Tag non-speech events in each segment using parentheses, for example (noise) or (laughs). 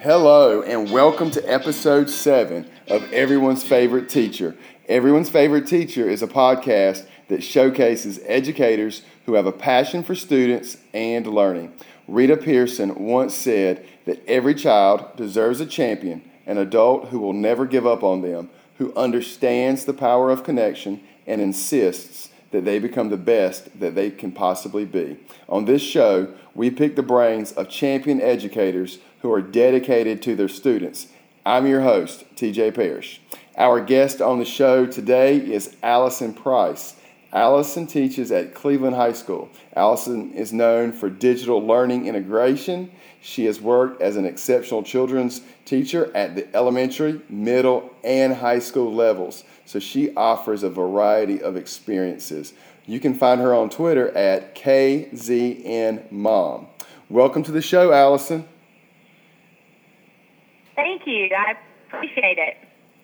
Hello, and welcome to episode seven of Everyone's Favorite Teacher. Everyone's Favorite Teacher is a podcast that showcases educators who have a passion for students and learning. Rita Pierson once said that every child deserves a champion, an adult who will never give up on them, who understands the power of connection and insists that they become the best that they can possibly be. On this show, we pick the brains of champion educators who are dedicated to their students. I'm your host, TJ Parrish. Our guest on the show today is Allison Price. Allison teaches at Cleveland High School. Allison is known for digital learning integration. She has worked as an exceptional children's teacher at the elementary, middle, and high school levels. So she offers a variety of experiences. You can find her on Twitter at KZNMom. Welcome to the show, Allison. Thank you. I appreciate it.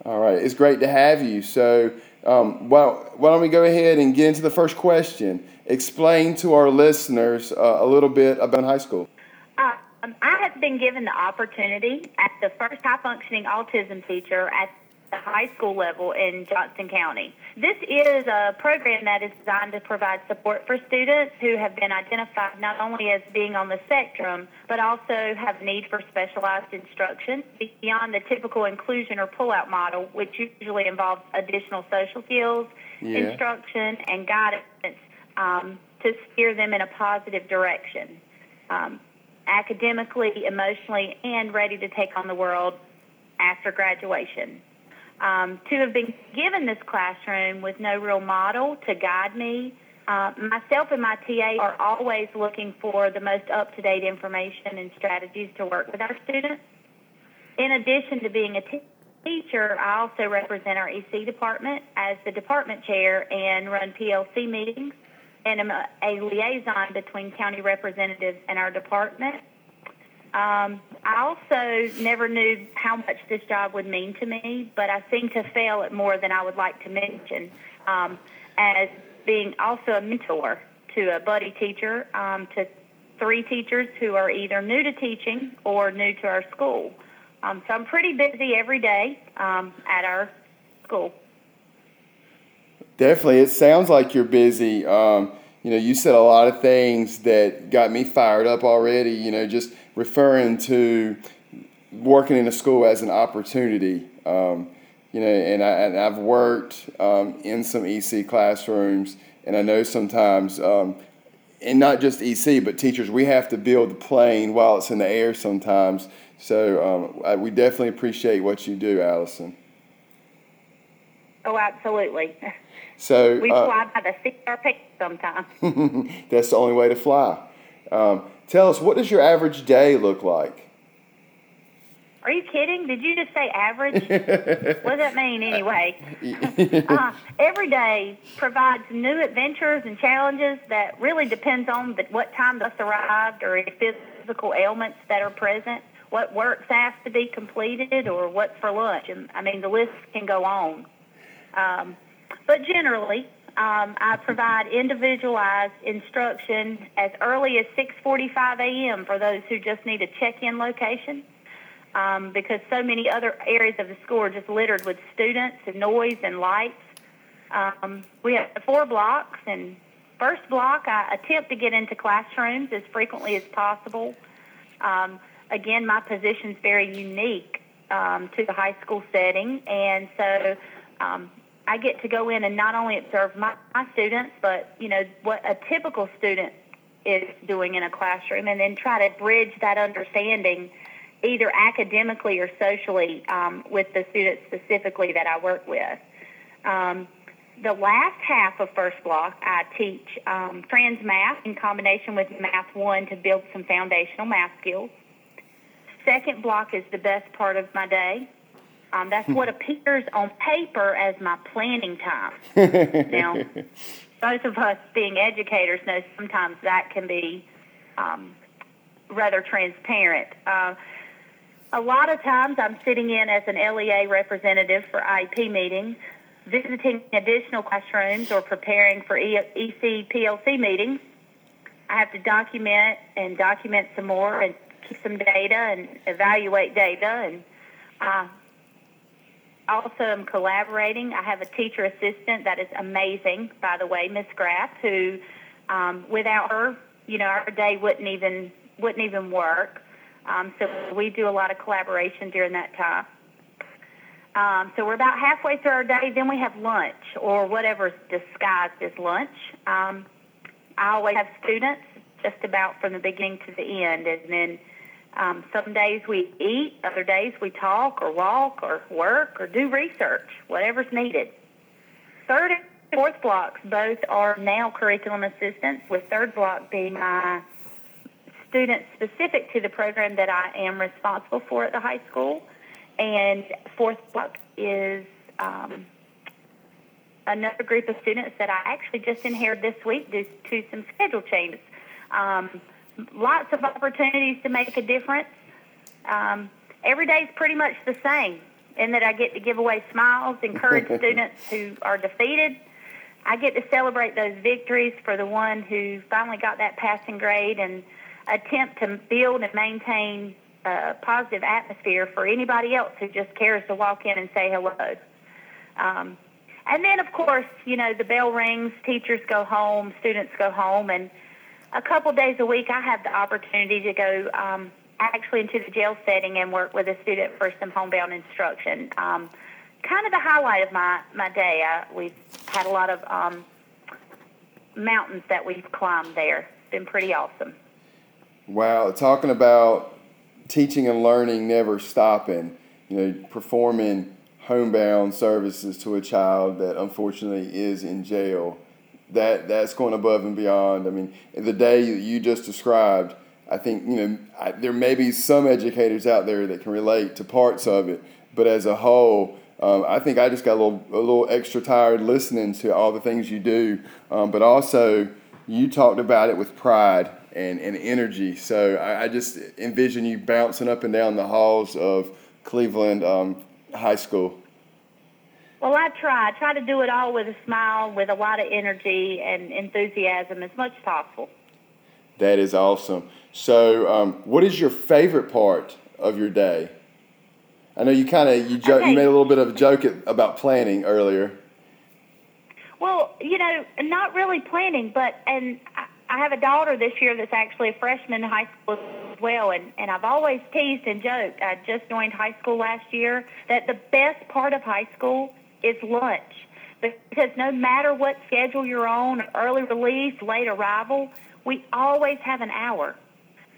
All right, it's great to have you. So, um, well, why don't we go ahead and get into the first question? Explain to our listeners uh, a little bit about high school. Uh, um, I have been given the opportunity as the first high functioning autism teacher at the high school level in Johnston County. This is a program that is designed to provide support for students who have been identified not only as being on the spectrum, but also have need for specialized instruction beyond the typical inclusion or pullout model, which usually involves additional social skills, yeah. instruction, and guidance um, to steer them in a positive direction. Um, academically, emotionally, and ready to take on the world after graduation. Um, to have been given this classroom with no real model to guide me, uh, myself and my TA are always looking for the most up to date information and strategies to work with our students. In addition to being a t- teacher, I also represent our EC department as the department chair and run PLC meetings and am a, a liaison between county representatives and our department. Um, I also never knew how much this job would mean to me, but I seem to fail at more than I would like to mention. Um, as being also a mentor to a buddy teacher, um, to three teachers who are either new to teaching or new to our school. Um, so I'm pretty busy every day um, at our school. Definitely, it sounds like you're busy. Um, you know, you said a lot of things that got me fired up already. You know, just referring to working in a school as an opportunity. Um, you know, and, I, and I've worked um, in some EC classrooms, and I know sometimes, um, and not just EC, but teachers, we have to build the plane while it's in the air sometimes. So um, I, we definitely appreciate what you do, Allison. Oh, absolutely. So we uh, fly by the seat of our pants sometimes. (laughs) that's the only way to fly. Um, tell us, what does your average day look like? Are you kidding? Did you just say average? (laughs) what does that mean anyway? (laughs) uh, every day provides new adventures and challenges that really depends on the, what time the bus arrived or any physical ailments that are present, what works has to be completed, or what's for lunch. And I mean, the list can go on. Um, but generally, um, I provide individualized instruction as early as 6:45 a.m. for those who just need a check-in location, um, because so many other areas of the school are just littered with students and noise and lights. Um, we have four blocks, and first block I attempt to get into classrooms as frequently as possible. Um, again, my position is very unique um, to the high school setting, and so um, I get to go in and not only observe my, my students, but you know what a typical student is doing in a classroom, and then try to bridge that understanding, either academically or socially, um, with the students specifically that I work with. Um, the last half of first block, I teach um, trans math in combination with Math 1 to build some foundational math skills. Second block is the best part of my day. Um, that's what appears on paper as my planning time. (laughs) now, both of us being educators know sometimes that can be um, rather transparent. Uh, a lot of times I'm sitting in as an LEA representative for IEP meetings, visiting additional classrooms, or preparing for EC PLC meetings. I have to document and document some more and keep some data and evaluate data. And uh, also, I'm collaborating. I have a teacher assistant that is amazing, by the way, Miss Graff, who um, without her, you know, our day wouldn't even wouldn't even work. Um, so we do a lot of collaboration during that time. Um, so we're about halfway through our day. Then we have lunch or whatever's disguised as lunch. Um, I always have students just about from the beginning to the end, and then um, some days we eat, other days we talk or walk or work or do research, whatever's needed. Third and fourth blocks both are now curriculum assistance, with third block being my students specific to the program that I am responsible for at the high school. And fourth block is um, another group of students that I actually just inherited this week due to some schedule changes. Um, lots of opportunities to make a difference. Um, every day is pretty much the same in that I get to give away smiles, encourage (laughs) students who are defeated. I get to celebrate those victories for the one who finally got that passing grade and attempt to build and maintain a positive atmosphere for anybody else who just cares to walk in and say hello. Um, and then, of course, you know, the bell rings, teachers go home, students go home, and a couple days a week I have the opportunity to go um, actually into the jail setting and work with a student for some homebound instruction. Um, kind of the highlight of my, my day. We've had a lot of um, mountains that we've climbed there. It's been pretty awesome. Wow, talking about teaching and learning never stopping, you know, performing homebound services to a child that unfortunately is in jail. That that's going above and beyond. I mean, the day you just described, I think you know I, there may be some educators out there that can relate to parts of it, but as a whole, um, I think I just got a little a little extra tired listening to all the things you do. Um, but also, you talked about it with pride and, and energy. So I, I, just envision you bouncing up and down the halls of Cleveland um, High School. Well, I try. I try to do it all with a smile, with a lot of energy and enthusiasm as much as possible. That is awesome. So, um, what is your favorite part of your day? I know you kind of you, jo- okay. you made a little bit of a joke about planning earlier. Well, you know, not really planning, but and I have a daughter this year that's actually a freshman in high school as well, and, and I've always teased and joked. I just joined high school last year that the best part of high school is lunch. Because no matter what schedule you're on, early release, late arrival, we always have an hour.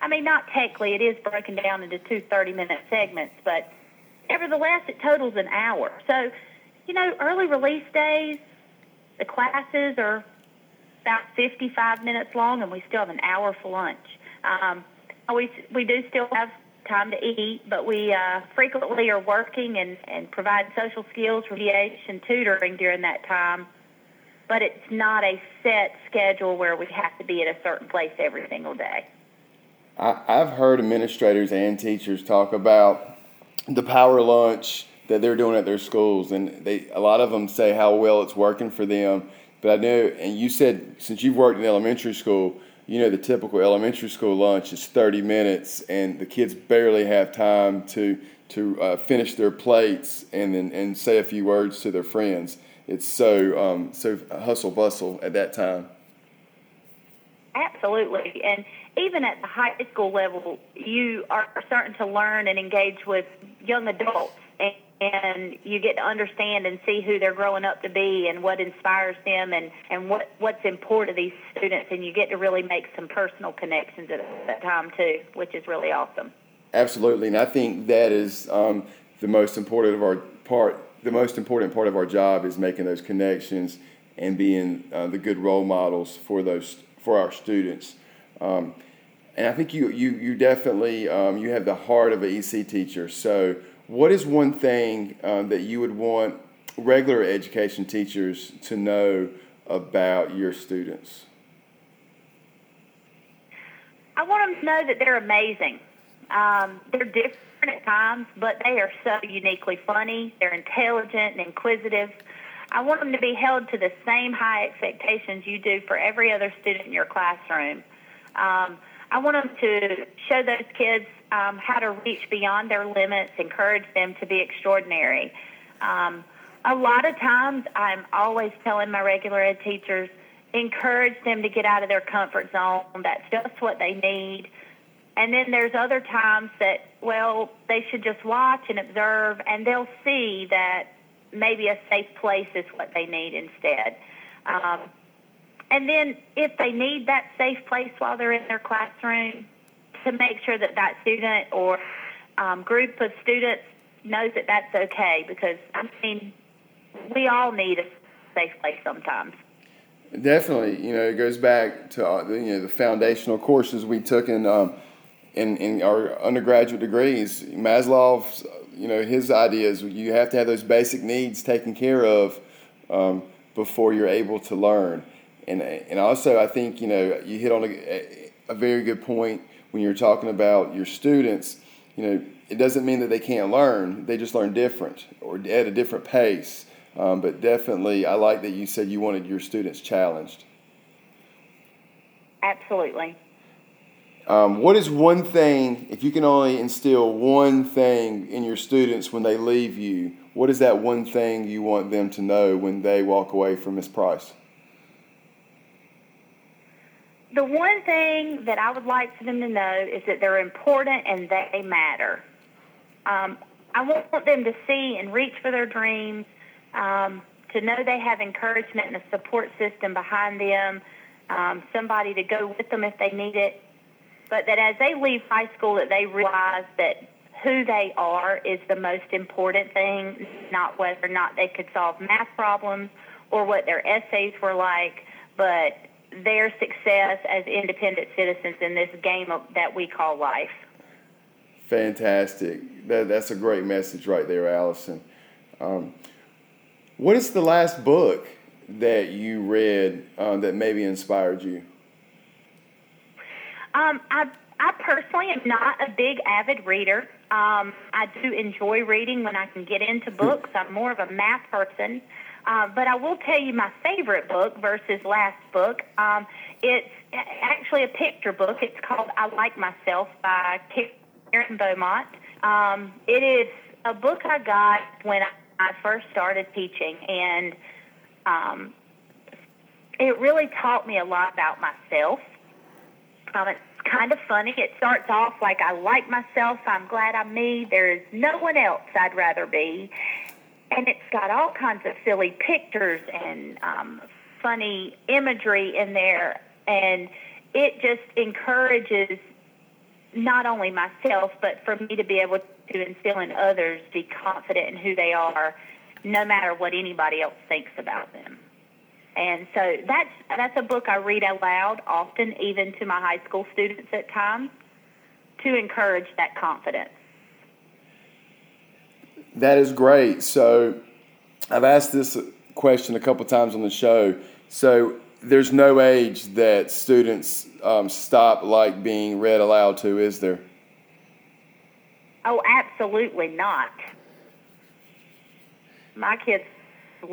I mean, not technically, it is broken down into two 30 minute segments, but nevertheless, it totals an hour. So, you know, early release days, the classes are about 55 minutes long, and we still have an hour for lunch. Um, we we do still have time to eat, but we uh, frequently are working and, and provide social skills, remediation, tutoring during that time. But it's not a set schedule where we have to be at a certain place every single day. I, I've heard administrators and teachers talk about the power lunch that they're doing at their schools, and they a lot of them say how well it's working for them but I know, and you said since you've worked in elementary school, you know the typical elementary school lunch is 30 minutes, and the kids barely have time to to uh, finish their plates and then and say a few words to their friends. It's so um, so hustle bustle at that time. Absolutely, and even at the high school level, you are starting to learn and engage with young adults and you get to understand and see who they're growing up to be and what inspires them and, and what, what's important to these students and you get to really make some personal connections at that time too, which is really awesome. Absolutely, and I think that is um, the most important of our part. The most important part of our job is making those connections and being uh, the good role models for those for our students. Um, and I think you you you definitely um, you have the heart of an EC teacher. So what is one thing uh, that you would want regular education teachers to know about your students? I want them to know that they're amazing. Um, they're different at times, but they are so uniquely funny. They're intelligent and inquisitive. I want them to be held to the same high expectations you do for every other student in your classroom. Um, I want them to show those kids um, how to reach beyond their limits, encourage them to be extraordinary. Um, a lot of times, I'm always telling my regular ed teachers, encourage them to get out of their comfort zone. That's just what they need. And then there's other times that, well, they should just watch and observe, and they'll see that maybe a safe place is what they need instead. Um, and then if they need that safe place while they're in their classroom, to make sure that that student or um, group of students knows that that's okay because, I mean, we all need a safe place sometimes. Definitely, you know, it goes back to uh, you know the foundational courses we took in um, in, in our undergraduate degrees. Maslow's, you know, his idea is you have to have those basic needs taken care of um, before you're able to learn. And and also, I think you know you hit on a, a very good point when you're talking about your students. You know, it doesn't mean that they can't learn; they just learn different or at a different pace. Um, but definitely, I like that you said you wanted your students challenged. Absolutely. Um, what is one thing, if you can only instill one thing in your students when they leave you, what is that one thing you want them to know when they walk away from Miss Price? The one thing that I would like for them to know is that they're important and they matter. Um, I want them to see and reach for their dreams, um, to know they have encouragement and a support system behind them, um, somebody to go with them if they need it, but that as they leave high school that they realize that who they are is the most important thing, not whether or not they could solve math problems or what their essays were like, but their success as independent citizens in this game of, that we call life. Fantastic. That, that's a great message right there, Allison. Um, what is the last book that you read um, that maybe inspired you? Um, I, I personally am not a big avid reader. Um, I do enjoy reading when I can get into books. I'm more of a math person. Uh, but I will tell you my favorite book versus last book. Um, it's actually a picture book. It's called I Like Myself by Karen Beaumont. Um, it is a book I got when I first started teaching, and um, it really taught me a lot about myself. Um, it's kind of funny. It starts off like I like myself. I'm glad I'm me. There is no one else I'd rather be. And it's got all kinds of silly pictures and um, funny imagery in there. And it just encourages not only myself, but for me to be able to instill in others, be confident in who they are, no matter what anybody else thinks about them. And so that's that's a book I read aloud often, even to my high school students at times, to encourage that confidence. That is great. So I've asked this question a couple times on the show. So there's no age that students um, stop like being read aloud to, is there? Oh, absolutely not. My kids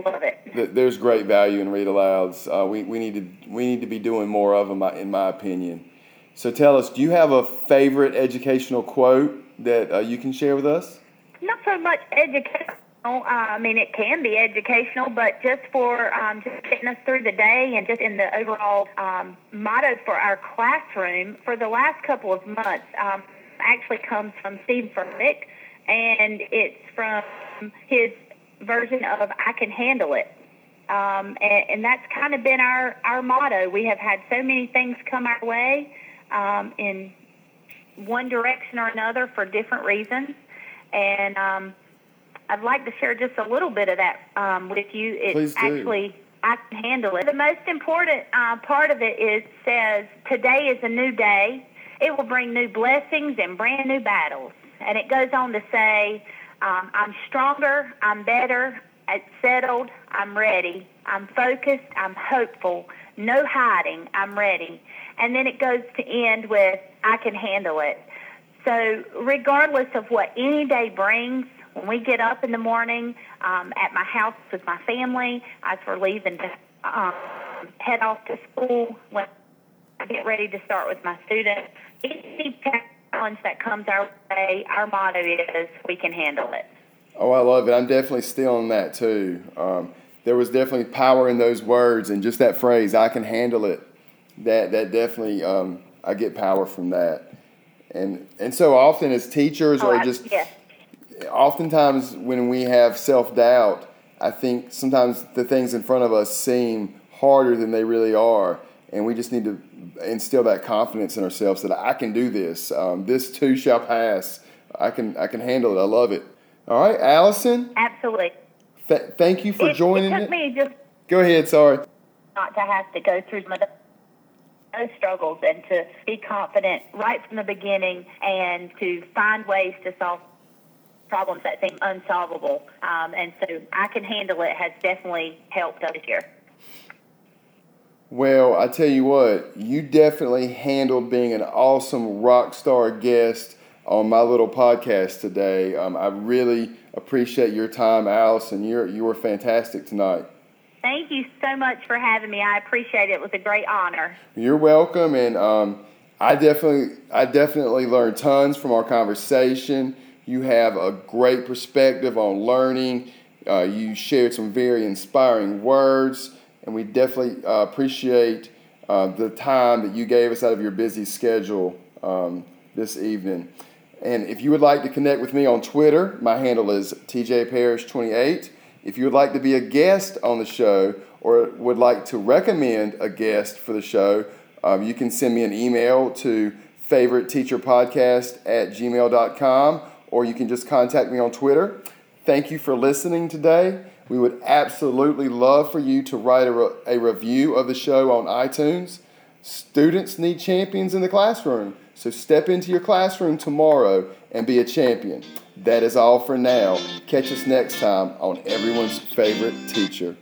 love it. There's great value in read alouds. Uh, we, we need to we need to be doing more of them, in my opinion. So tell us, do you have a favorite educational quote that uh, you can share with us? Not so much educational. Uh, I mean, it can be educational, but just for um, just getting us through the day and just in the overall um, motto for our classroom for the last couple of months um, actually comes from Steve Furtick, and it's from his version of I can handle it. Um, and, and, that's kind of been our, our motto. We have had so many things come our way um, in one direction or another for different reasons. And um, I'd like to share just a little bit of that um, with you. It actually, I can handle it. The most important uh, part of it is says, Today is a new day. It will bring new blessings and brand new battles. And it goes on to say, um, I'm stronger, I'm better, it's settled, I'm ready, I'm focused, I'm hopeful, no hiding, I'm ready. And then it goes to end with, I can handle it. So, regardless of what any day brings, when we get up in the morning um, at my house with my family, as we're leaving to um, head off to school, when I get ready to start with my students, any challenge that comes our way, our motto is we can handle it. Oh, I love it. I'm definitely stealing that too. Um, there was definitely power in those words and just that phrase, I can handle it. That, that definitely, um, I get power from that. And, and so often as teachers Oh, or just yes. oftentimes when we have self doubt, I think sometimes the things in front of us seem harder than they really are, and we just need to instill that confidence in ourselves that I can do this. Um, this too shall pass. I can I can handle it. I love it. All right, Allison. Absolutely. Th- thank you for it, joining. it took me just Go ahead. Sorry. not to have to go through of those struggles and to be confident right from the beginning and to find ways to solve problems that seem unsolvable. Um, and so I can handle it has definitely helped us here. Well, I tell you what, you definitely handled being an awesome rock star guest on my little podcast today. Um, I really appreciate your time, Allison. You're you were fantastic tonight. Thank you so much for having me. I appreciate it. It was a great honor. You're welcome, and um, I definitely I definitely learned tons from our conversation. You have a great perspective on learning. Uh, you shared some very inspiring words, and we definitely uh, appreciate uh, the time that you gave us out of your busy schedule um, this evening. And if you would like to connect with me on Twitter, my handle is TJParish28. If you would like to be a guest on the show or would like to recommend a guest for the show, um, you can send me an email to favoriteteacherpodcast at gmail.com or you can just contact me on Twitter. Thank you for listening today. We would absolutely love for you to write a, re- a review of the show on iTunes. Students need champions in the classroom, so step into your classroom tomorrow and be a champion. That is all for now. Catch us next time on everyone's favorite teacher.